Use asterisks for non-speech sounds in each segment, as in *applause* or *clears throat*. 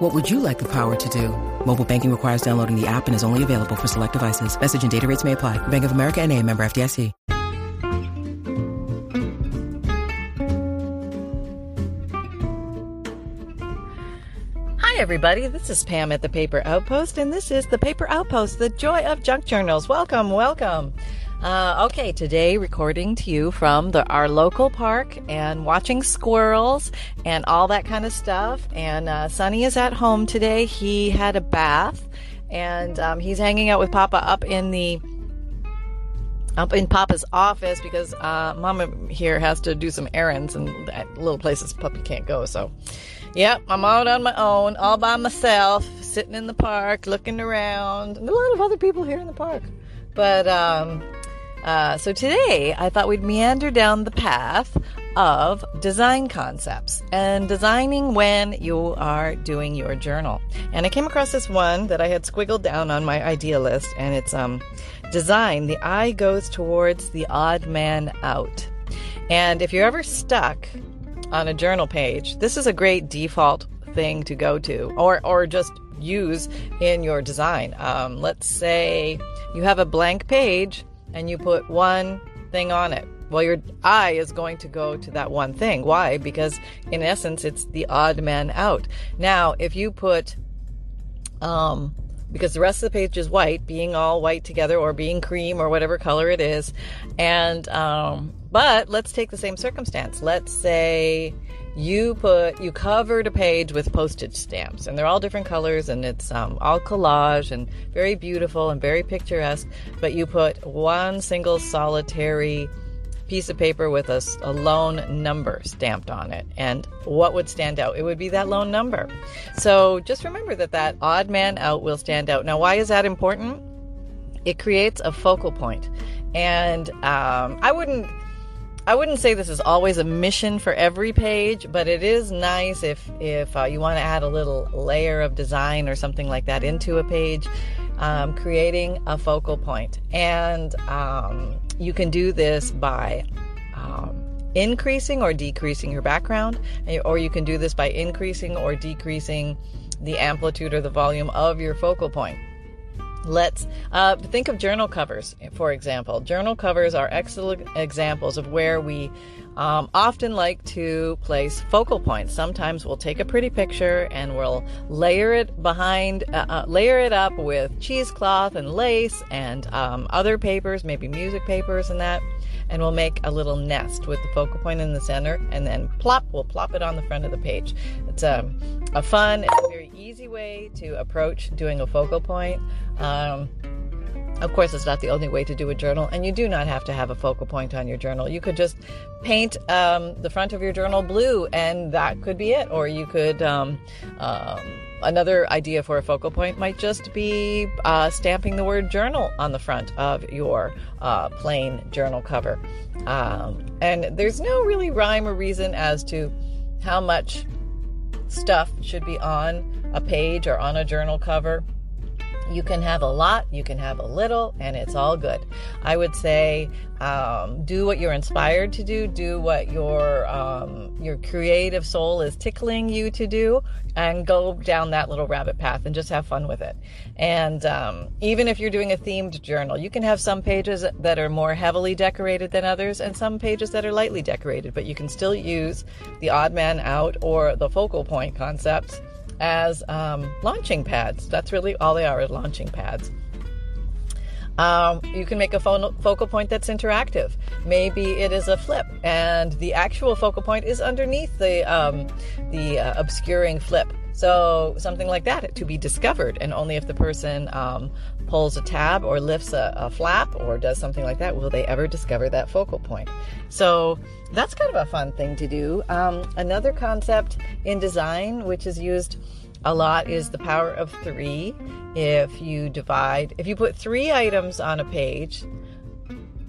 What would you like the power to do? Mobile banking requires downloading the app and is only available for select devices. Message and data rates may apply. Bank of America and a member FDIC. Hi, everybody. This is Pam at the Paper Outpost, and this is the Paper Outpost, the joy of junk journals. Welcome, welcome. Uh, okay, today recording to you from the, our local park and watching squirrels and all that kind of stuff. And uh, Sonny is at home today. He had a bath, and um, he's hanging out with Papa up in the up in Papa's office because uh, Mama here has to do some errands and that little places puppy can't go. So, yep, I'm out on my own, all by myself, sitting in the park, looking around, and a lot of other people here in the park. But um, uh, so today I thought we'd meander down the path of design concepts and designing when you are doing your journal. And I came across this one that I had squiggled down on my idea list, and it's um, design. The eye goes towards the odd man out. And if you're ever stuck on a journal page, this is a great default thing to go to, or or just use in your design. Um, let's say you have a blank page and you put one thing on it. Well, your eye is going to go to that one thing. Why? Because in essence, it's the odd man out. Now, if you put, um, because the rest of the page is white, being all white together or being cream or whatever color it is. And, um, but let's take the same circumstance. Let's say you put, you covered a page with postage stamps and they're all different colors and it's um, all collage and very beautiful and very picturesque. But you put one single solitary piece of paper with a, a, lone number stamped on it. And what would stand out? It would be that lone number. So just remember that that odd man out will stand out. Now, why is that important? It creates a focal. And um, I wouldn't. I wouldn't say this is always a mission for every page, but it is nice if if uh, you want to add a little layer of design or something like that into a page, um, creating a focal point. And um, you can do this by um, increasing or decreasing your background, or you can do this by increasing or decreasing the amplitude or the volume of your focal point. Let's uh, think of journal covers, for example. Journal covers are excellent examples of where we um, often like to place focal points. Sometimes we'll take a pretty picture and we'll layer it behind, uh, uh, layer it up with cheesecloth and lace and um, other papers, maybe music papers and that, and we'll make a little nest with the focal point in the center, and then plop, we'll plop it on the front of the page. It's a, a fun, it's a very easy way to approach doing a focal point. Um, of course, it's not the only way to do a journal, and you do not have to have a focal point on your journal. You could just paint um, the front of your journal blue, and that could be it. Or you could, um, um, another idea for a focal point might just be uh, stamping the word journal on the front of your uh, plain journal cover. Um, and there's no really rhyme or reason as to how much stuff should be on a page or on a journal cover. You can have a lot, you can have a little, and it's all good. I would say um, do what you're inspired to do, do what your um, your creative soul is tickling you to do, and go down that little rabbit path and just have fun with it. And um, even if you're doing a themed journal, you can have some pages that are more heavily decorated than others, and some pages that are lightly decorated, but you can still use the odd man out or the focal point concepts as um, launching pads. That's really all they are, is launching pads. Um, you can make a focal point that's interactive. Maybe it is a flip, and the actual focal point is underneath the um, the uh, obscuring flip. So something like that to be discovered, and only if the person um, pulls a tab or lifts a, a, flap or does something like that will they ever discover that focal point. So that's kind of a fun thing to do. Um, another concept in design, which is used a lot, is the power of three. If you divide, if you put three items on a page,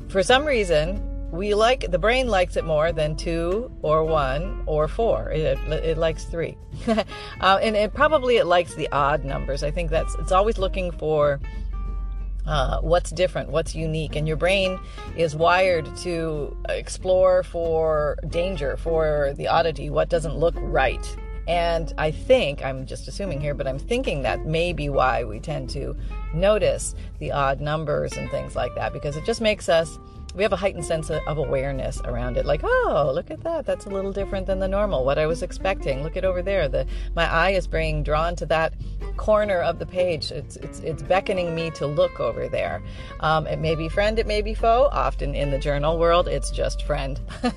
for some reason, we like the brain likes it more than two or one or four. It, it likes three, *laughs* uh, and it probably it likes the odd numbers. I think that's it's always looking for uh, what's different, what's unique, and your brain is wired to explore for danger, for the oddity, what doesn't look right. And I think, I'm just assuming here, but I'm thinking that may be why we tend to notice the odd numbers and things like that, because it just makes us we have a heightened sense of awareness around it. Like oh look at that. That's a little different than the normal what i was expecting. Look at over there. The my eye is being drawn to that corner of the page. It's it's, it's beckoning me to look over there. Um, it may be friend it may be foe. Often in the journal world it's just friend. *laughs*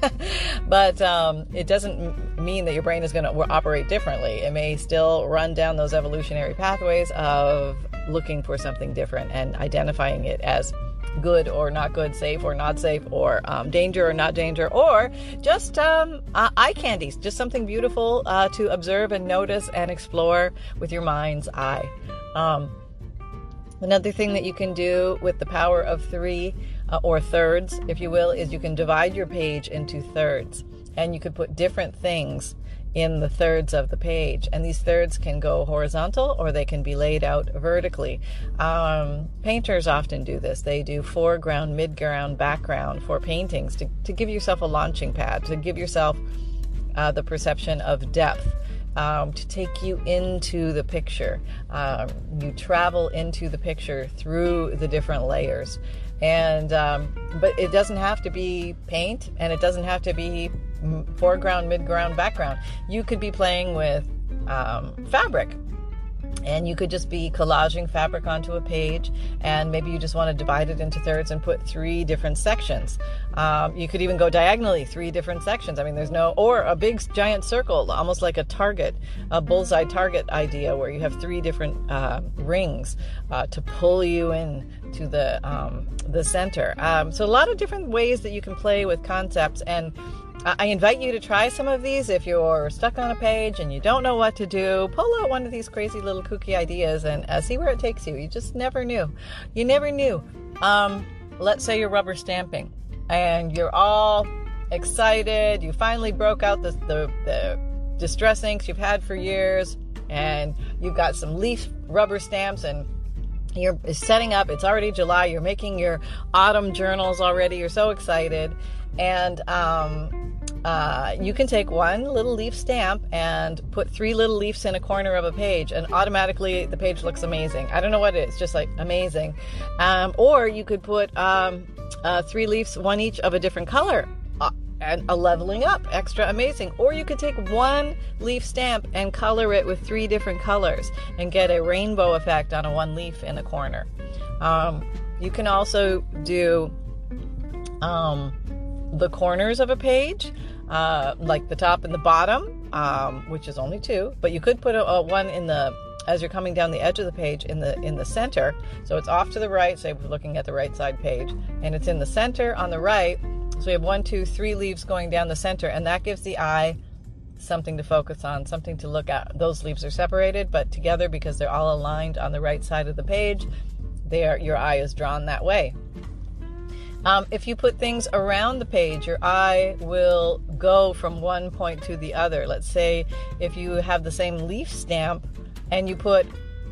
But um, it doesn't mean that your brain is going to operate differently. It may still run down those evolutionary pathways of looking for something different and identifying it as good or not good, safe or not safe, or um, danger or not danger, or just um, uh, eye candies, just something beautiful uh, to observe and notice and explore with your mind's eye. Um, another thing that you can do with the power of three uh, or thirds, if you will, is you can divide your page into thirds and you could put different things in the thirds of the page. And these thirds can go horizontal or they can be laid out vertically. Um, painters often do this. They do foreground, midground, background for paintings to, to give yourself a launching pad, to give yourself uh, the perception of depth. Um, to take you into the picture. Um, you travel into the picture through the different layers. And, um, but it doesn't have to be paint and it doesn't have to be foreground, midground, background. You could be playing with um, fabric and you could just be collaging fabric onto a page and maybe you just want to divide it into thirds and put three different sections. Um, you could even go diagonally three different sections. I mean there's no or a big giant circle almost like a target a bullseye target idea where you have three different uh, rings uh, to pull you in to the um, the center. Um, so a lot of different ways that you can play with concepts and I invite you to try some of these if you're stuck on a page and you don't know what to do. Pull out one of these crazy little kooky ideas and uh, see where it takes you. You just never knew. You never knew. Um, let's say you're rubber stamping and you're all excited. You finally broke out the, the, the distress inks you've had for years and you've got some leaf rubber stamps and you're setting up. It's already July. You're making your autumn journals already. You're so excited. And um, uh, you can take one little leaf stamp and put three little leaves in a corner of a page, and automatically the page looks amazing. I don't know what it is, just like amazing. Um, or you could put um, uh, three leaves, one each of a different color. Uh, and a leveling up, extra amazing. Or you could take one leaf stamp and color it with three different colors and get a rainbow effect on a one leaf in a corner. Um, you can also do um, the corners of a page uh, like the top and the bottom, um, which is only two. But you could put a, a, one in the as you're coming down the edge of the page in the in the center. So it's off to the right. Say we're looking at the right side page, and it's in the center on the right. So we have one, two, three leaves going down the center, and that gives the eye something to focus on, something to look at. Those leaves are separated, but together because they're all aligned on the right side of the page. There, your eye is drawn that way. Um, if you put things around the page, your eye will go from one point to the other. Let's say if you have the same leaf stamp and you put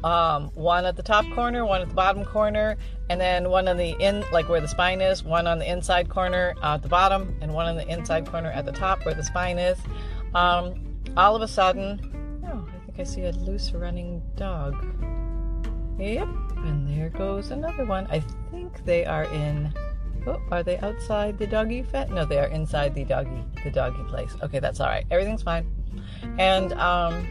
um, one at the top corner, one at the bottom corner, and then one on the in, like where the spine is, one on the inside corner uh, at the bottom, and one on the inside corner at the top where the spine is. Um, all of a sudden, oh, I think I see a loose running dog. Yep, and there goes another one. I think they are in Oh, are they outside the doggy vet? No, they are inside the doggy the doggy place. Okay, that's all right. Everything's fine. And um,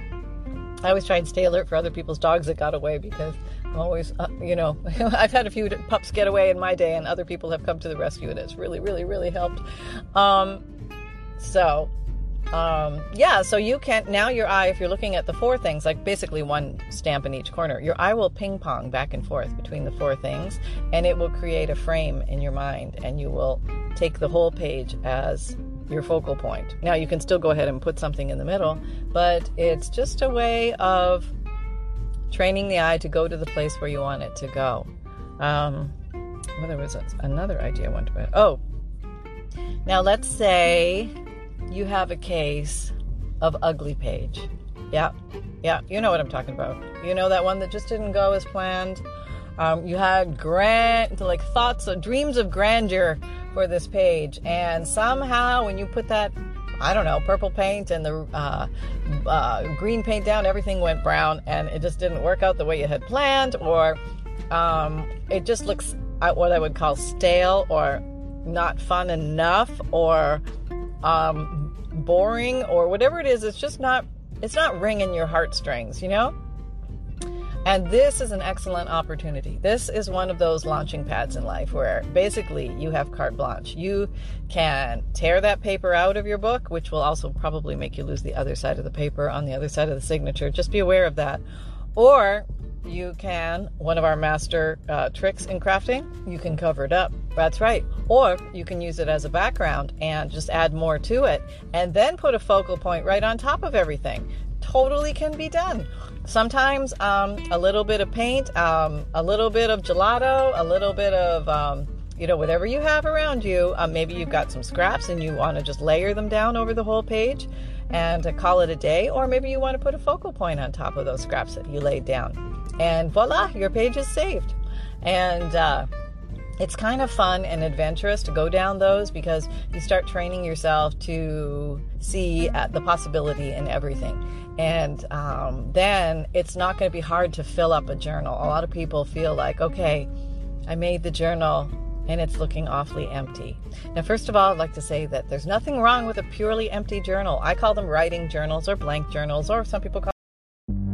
I always try and stay alert for other people's dogs that got away because I'm always, uh, you know, *laughs* I've had a few pups get away in my day, and other people have come to the rescue, and it's really, really, really helped. Um, so um, yeah, so you can now your eye, if you're looking at the four things, like basically one stamp in each corner, your eye will ping pong back and forth between the four things, and it will create a frame in your mind, and you will take the whole page as your focal point. Now you can still go ahead and put something in the middle, but it's just a way of training the eye to go to the place where you want it to go. Um, well, there was another idea I wanted to. Oh, now let's say you have a case of ugly page. Yeah, yeah, you know what I'm talking about. You know that one that just didn't go as planned. Um, you had grand, like thoughts of dreams of grandeur for this page, and somehow when you put that, I don't know, purple paint and the uh, uh, green paint down, everything went brown, and it just didn't work out the way you had planned, or um, it just looks at what I would call stale or not fun enough, or um, boring, or whatever it is. It's just not. It's not ringing your heartstrings, you know. And this is an excellent opportunity. This is one of those launching pads in life where basically you have carte blanche. You can tear that paper out of your book, which will also probably make you lose the other side of the paper on the other side of the signature. Just be aware of that. Or you can, one of our master uh, tricks in crafting, you can cover it up. That's right. Or you can use it as a background and just add more to it and then put a focal point right on top of everything. Totally can be done. Sometimes um, a little bit of paint, um, a little bit of gelato, a little bit of, um, you know, whatever you have around you. Um, maybe you've got some scraps and you want to just layer them down over the whole page and uh, call it a day. Or maybe you want to put a focal point on top of those scraps that you laid down. And voila, your page is saved. And, uh, it's kind of fun and adventurous to go down those because you start training yourself to see uh, the possibility in everything. And um, then it's not going to be hard to fill up a journal. A lot of people feel like, okay, I made the journal and it's looking awfully empty. Now, first of all, I'd like to say that there's nothing wrong with a purely empty journal. I call them writing journals or blank journals, or some people call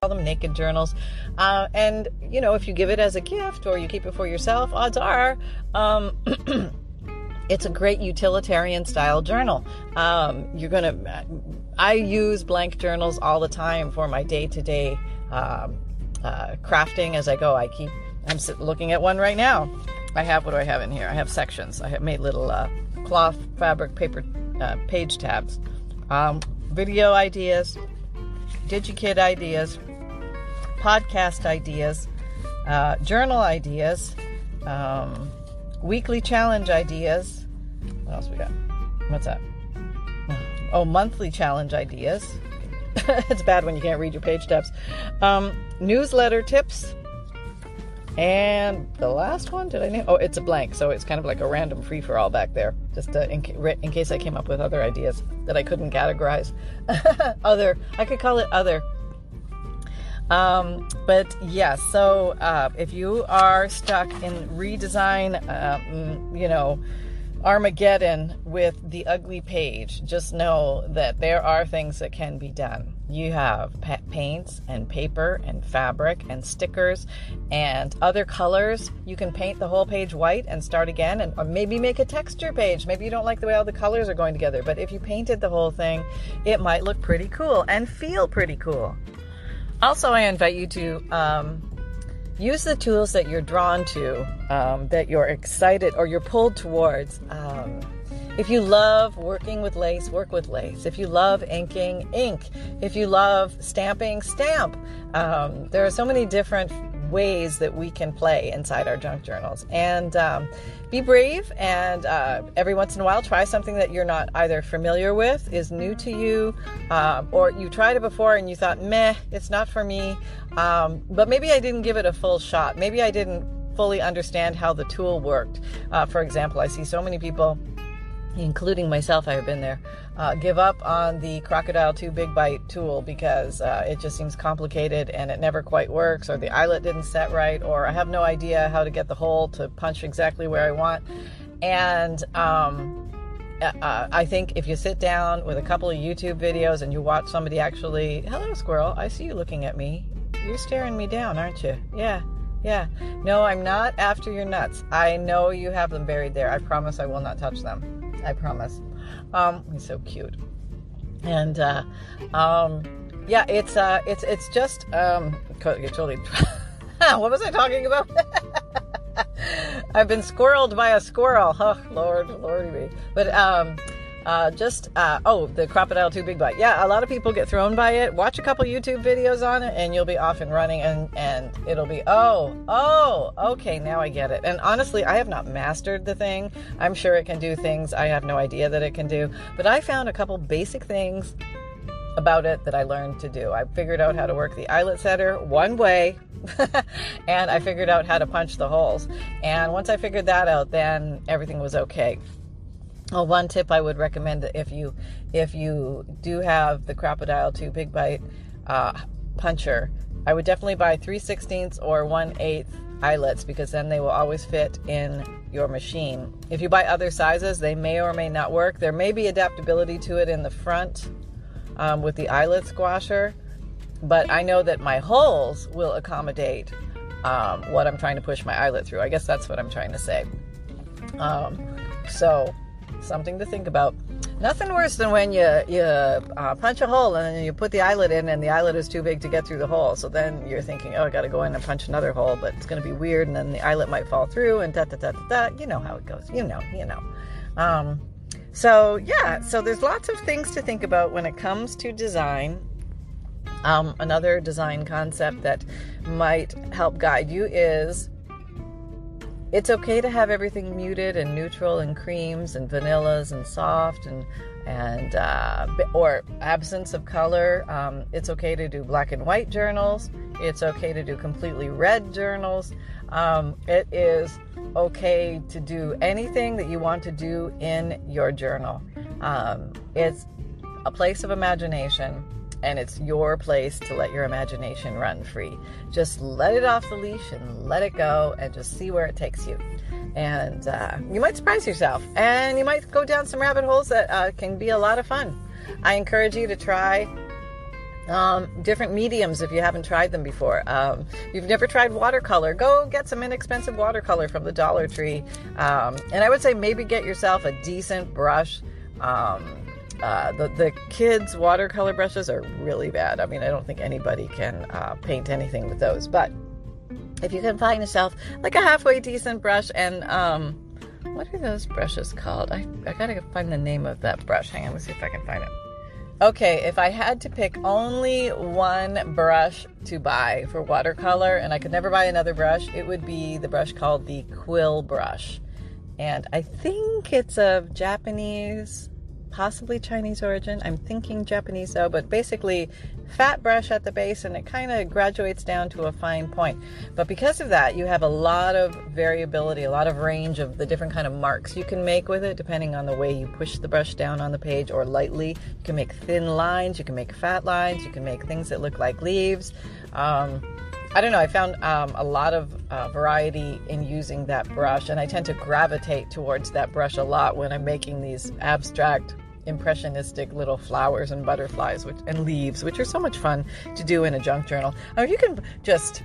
call them naked journals. Uh, and, you know, if you give it as a gift or you keep it for yourself, odds are um, *clears throat* it's a great utilitarian style journal. Um, you're going to, I use blank journals all the time for my day to day crafting as I go. I keep, I'm looking at one right now. I have, what do I have in here? I have sections. I have made little uh, cloth, fabric, paper, uh, page tabs, um, video ideas, DigiKit ideas, podcast ideas, uh, journal ideas, um, weekly challenge ideas. What else we got? What's that? Oh, monthly challenge ideas. *laughs* it's bad when you can't read your page tabs. Um, newsletter tips. And the last one, did I name? Oh, it's a blank, so it's kind of like a random free for all back there, just uh, in, in case I came up with other ideas that I couldn't categorize. *laughs* other, I could call it other. Um, but yes, yeah, so uh, if you are stuck in redesign, um, you know, Armageddon with the ugly page, just know that there are things that can be done. You have pa- paints and paper and fabric and stickers and other colors. You can paint the whole page white and start again, and or maybe make a texture page. Maybe you don't like the way all the colors are going together, but if you painted the whole thing, it might look pretty cool and feel pretty cool. Also, I invite you to um, use the tools that you're drawn to, um, that you're excited or you're pulled towards. Um, if you love working with lace, work with lace. If you love inking, ink. If you love stamping, stamp. Um, there are so many different ways that we can play inside our junk journals. And um, be brave and uh, every once in a while try something that you're not either familiar with, is new to you, um, or you tried it before and you thought, meh, it's not for me. Um, but maybe I didn't give it a full shot. Maybe I didn't fully understand how the tool worked. Uh, for example, I see so many people including myself, I have been there, uh, give up on the Crop-A-Dile 2 Big Bite tool because uh, it just seems complicated and it never quite works, or the eyelet didn't set right, or I have no idea how to get the hole to punch exactly where I want. And um, uh, uh I think if you sit down with a couple of YouTube videos and you watch somebody actually, hello, squirrel, I see you looking at me. You're staring me down, aren't you? Yeah. Yeah. No, I'm not after your nuts. I know you have them buried there. I promise I will not touch them. I promise. Um, he's so cute. And uh, um, yeah, it's uh, it's it's just um, totally. *laughs* what was I talking about? *laughs* I've been squirreled by a squirrel. Oh, Lord, Lordy me. But um, uh, just uh, oh, the Crop-A-Dile too big bite. Yeah, a lot of people get thrown by it. Watch a couple YouTube videos on it, and you'll be off and running, and and it'll be oh oh okay now I get it. And honestly, I have not mastered the thing. I'm sure it can do things I have no idea that it can do, but I found a couple basic things about it that I learned to do. I figured out how to work the eyelet setter one way, *laughs* and I figured out how to punch the holes. And once I figured that out, then everything was okay. Well, one tip I would recommend that if you if you do have the Crop-A-Dile 2 big bite uh, puncher, I would definitely buy 3 16ths or 1 8 eyelets because then they will always fit in your machine. If you buy other sizes, they may or may not work. There may be adaptability to it in the front um, with the eyelet squasher, but I know that my holes will accommodate um, what I'm trying to push my eyelet through. I guess that's what I'm trying to say. Um, so something to think about. Nothing worse than when you you uh, punch a hole and then you put the eyelet in and the eyelet is too big to get through the hole. So then you're thinking, oh, I got to go in and punch another hole, but it's going to be weird, and then the eyelet might fall through and da da da da da. You know how it goes. You know, you know. Um, so yeah, so there's lots of things to think about when it comes to design. Um, another design concept that might help guide you is it's okay to have everything muted and neutral and creams and vanillas and soft and and uh, or absence of color. Um, it's okay to do black and white journals. It's okay to do completely red journals. Um, it is okay to do anything that you want to do in your journal. Um, it's a place of imagination and it's your place to let your imagination run free. Just let it off the leash and let it go and just see where it takes you. And uh, you might surprise yourself and you might go down some rabbit holes that uh, can be a lot of fun. I encourage you to try um, different mediums if you haven't tried them before. Um, if you've never tried watercolor, go get some inexpensive watercolor from the Dollar Tree. Um, and I would say maybe get yourself a decent brush. Um, uh, the, the kids' watercolor brushes are really bad. I mean, I don't think anybody can uh, paint anything with those. But if you can find yourself like a halfway decent brush, and um, what are those brushes called? I, I gotta find the name of that brush. Hang on, let's see if I can find it. Okay, if I had to pick only one brush to buy for watercolor and I could never buy another brush, it would be the brush called the Quill brush. And I think it's of Japanese possibly Chinese origin. I'm thinking Japanese though, but basically fat brush at the base and it kind of graduates down to a fine point. But because of that, you have a lot of variability, a lot of range of the different kind of marks you can make with it depending on the way you push the brush down on the page or lightly. You can make thin lines, you can make fat lines, you can make things that look like leaves. Um, I don't know. I found um, a lot of uh, variety in using that brush, and I tend to gravitate towards that brush a lot when I'm making these abstract, impressionistic little flowers and butterflies which, and leaves, which are so much fun to do in a junk journal. Mean, you can just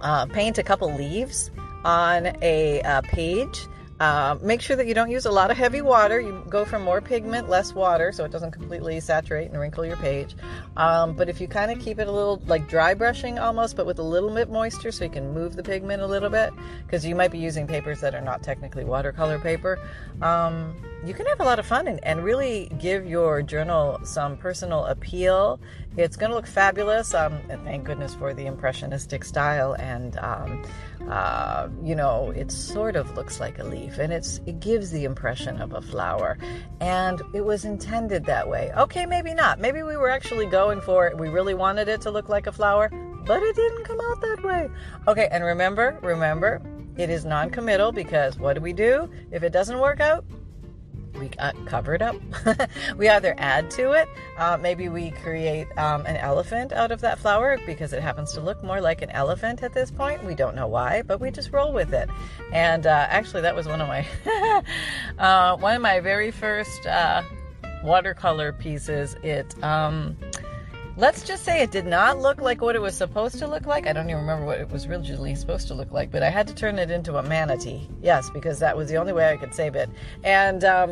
uh, paint a couple leaves on a uh, page uh, make sure that you don't use a lot of heavy water. You go for more pigment, less water, so it doesn't completely saturate and wrinkle your page. Um, but if you kind of keep it a little like dry brushing almost, but with a little bit moisture, so you can move the pigment a little bit, because you might be using papers that are not technically watercolor paper. Um, you can have a lot of fun and, and really give your journal some personal appeal. It's going to look fabulous. Um, and thank goodness for the impressionistic style and um, uh, you know, it sort of looks like a leaf and it's it gives the impression of a flower. And it was intended that way. Okay, maybe not. Maybe we were actually going for it. We really wanted it to look like a flower, but it didn't come out that way. Okay, and remember, remember, it is non-committal because what do we do if it doesn't work out? We uh, cover it up. *laughs* we either add to it, uh, maybe we create um, an elephant out of that flower because it happens to look more like an elephant at this point. We don't know why, but we just roll with it. And uh, actually, that was one of my *laughs* uh, one of my very first uh, watercolor pieces. It um, let's just say it did not look like what it was supposed to look like. I don't even remember what it was originally supposed to look like, but I had to turn it into a manatee. Yes, because that was the only way I could save it. And um,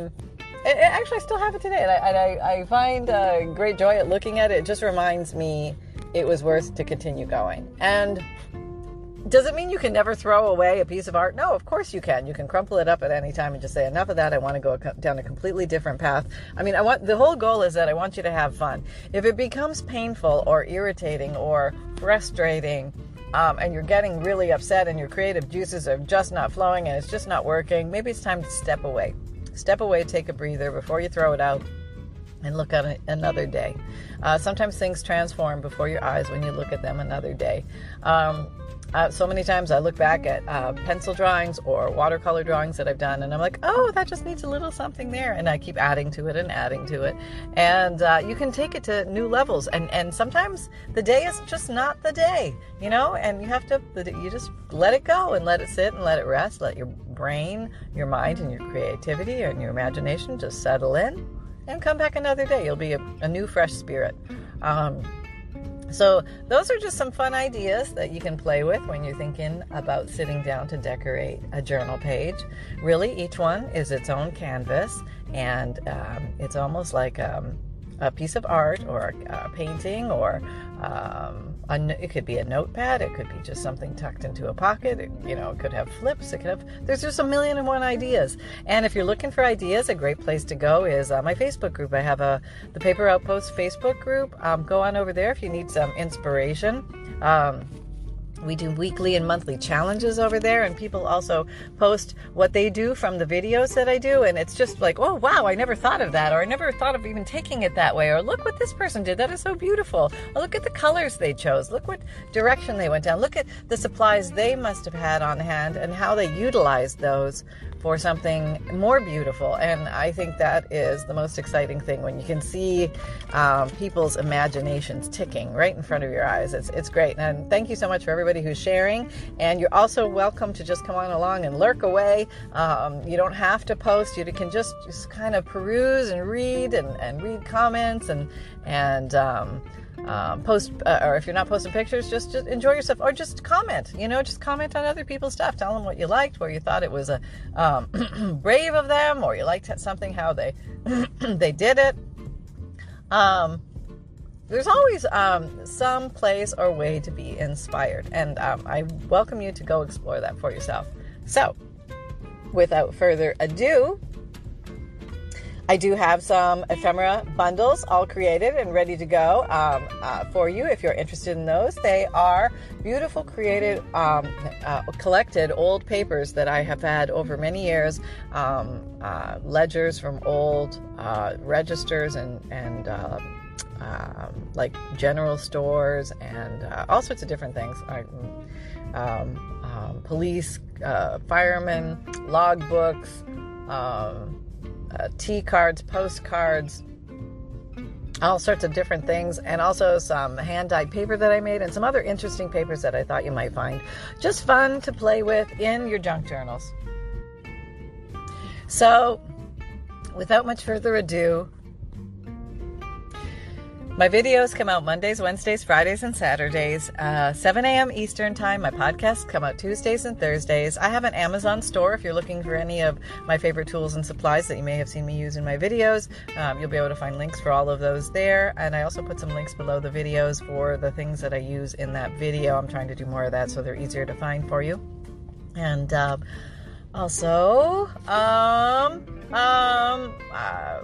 it, it actually, I still have it today, and I, and I, I find uh, great joy at looking at it. It just reminds me it was worth to continue going. And does it mean you can never throw away a piece of art? No, of course you can. You can crumple it up at any time and just say, enough of that. I want to go down a completely different path. I mean, I want the whole goal is that I want you to have fun. If it becomes painful or irritating or frustrating, um, and you're getting really upset and your creative juices are just not flowing and it's just not working, maybe it's time to step away. Step away, take a breather before you throw it out and look at it another day. Uh, sometimes things transform before your eyes when you look at them another day. Um, uh, so many times I look back at uh, pencil drawings or watercolor drawings that I've done, and I'm like, oh, that just needs a little something there, and I keep adding to it and adding to it, and uh, you can take it to new levels. And and sometimes the day is just not the day, you know, and you have to you just let it go and let it sit and let it rest. Let your brain, your mind, and your creativity and your imagination just settle in, and come back another day. You'll be a, a new, fresh spirit. Um, so, those are just some fun ideas that you can play with when you're thinking about sitting down to decorate a journal page. Really, each one is its own canvas, and um, it's almost like um, a piece of art or a, painting or um, it could be a notepad it could be just something tucked into a pocket it, you know it could have flips it could have there's just a million and one ideas. And if you're looking for ideas a great place to go is uh, my facebook group. I have a the paper outpost facebook group. Um, go on over there if you need some inspiration. Um, we do weekly and monthly challenges over there, and people also post what they do from the videos that I do. And it's just like, oh, wow, I never thought of that, or I never thought of even taking it that way, or look what this person did. That is so beautiful. Or look at the colors they chose. Look what direction they went down. Look at the supplies they must have had on hand and how they utilized those for something more beautiful. And I think that is the most exciting thing when you can see um, people's imaginations ticking right in front of your eyes. It's, it's great. And thank you so much for everybody who's sharing. And you're also welcome to just come on along and lurk away. Um, you don't have to post. You can just, just kind of peruse and read and, and read comments and, and, um, um, post uh, or if you're not posting pictures just, just enjoy yourself or just comment you know just comment on other people's stuff. Tell them what you liked where you thought it was a um, *clears throat* brave of them or you liked something how they *clears throat* they did it. Um, there's always um, some place or way to be inspired and um, i welcome you to go explore that for yourself. So without further ado I do have some ephemera bundles all created and ready to go um, uh, for you if you're interested in those. They are beautiful, created, um, uh, collected old papers that I have had over many years, um, uh, ledgers from old uh, registers and, and uh, um, like general stores and uh, all sorts of different things. Um, um, police, firemen, log books. Um, uh, T cards, postcards, all sorts of different things, and also some hand dyed paper that I made, and some other interesting papers that I thought you might find just fun to play with in your junk journals. So, without much further ado, my videos come out Mondays, Wednesdays, Fridays, and Saturdays, uh, 7 a.m. Eastern Time. My podcasts come out Tuesdays and Thursdays. I have an Amazon store if you're looking for any of my favorite tools and supplies that you may have seen me use in my videos. Um, you'll be able to find links for all of those there. And I also put some links below the videos for the things that I use in that video. I'm trying to do more of that so they're easier to find for you. And uh, also, um, um, uh,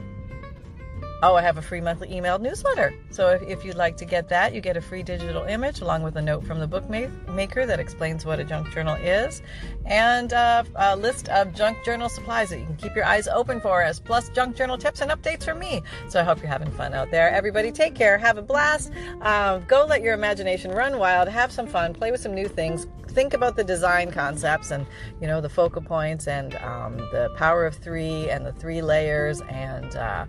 Oh, I have a free monthly email newsletter. So if, if, you'd like to get that, you get a free digital image along with a note from the bookmaker that explains what a junk journal is, and uh, a list of junk journal supplies that you can keep your eyes open for us, plus junk journal tips and updates from me. So I hope you're having fun out there. Everybody, take care, have a blast, uh, go let your imagination run wild, have some fun, play with some new things, think about the design concepts and you know the focal points and um, the power of three and the three layers and uh,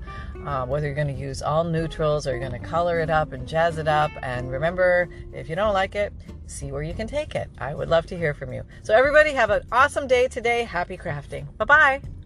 uh, whether you're going to use all neutrals or you're going to color it up and jazz it up. And remember, if you don't like it, see where you can take it. I would love to hear from you. So, everybody, have an awesome day today. Happy crafting. Bye bye.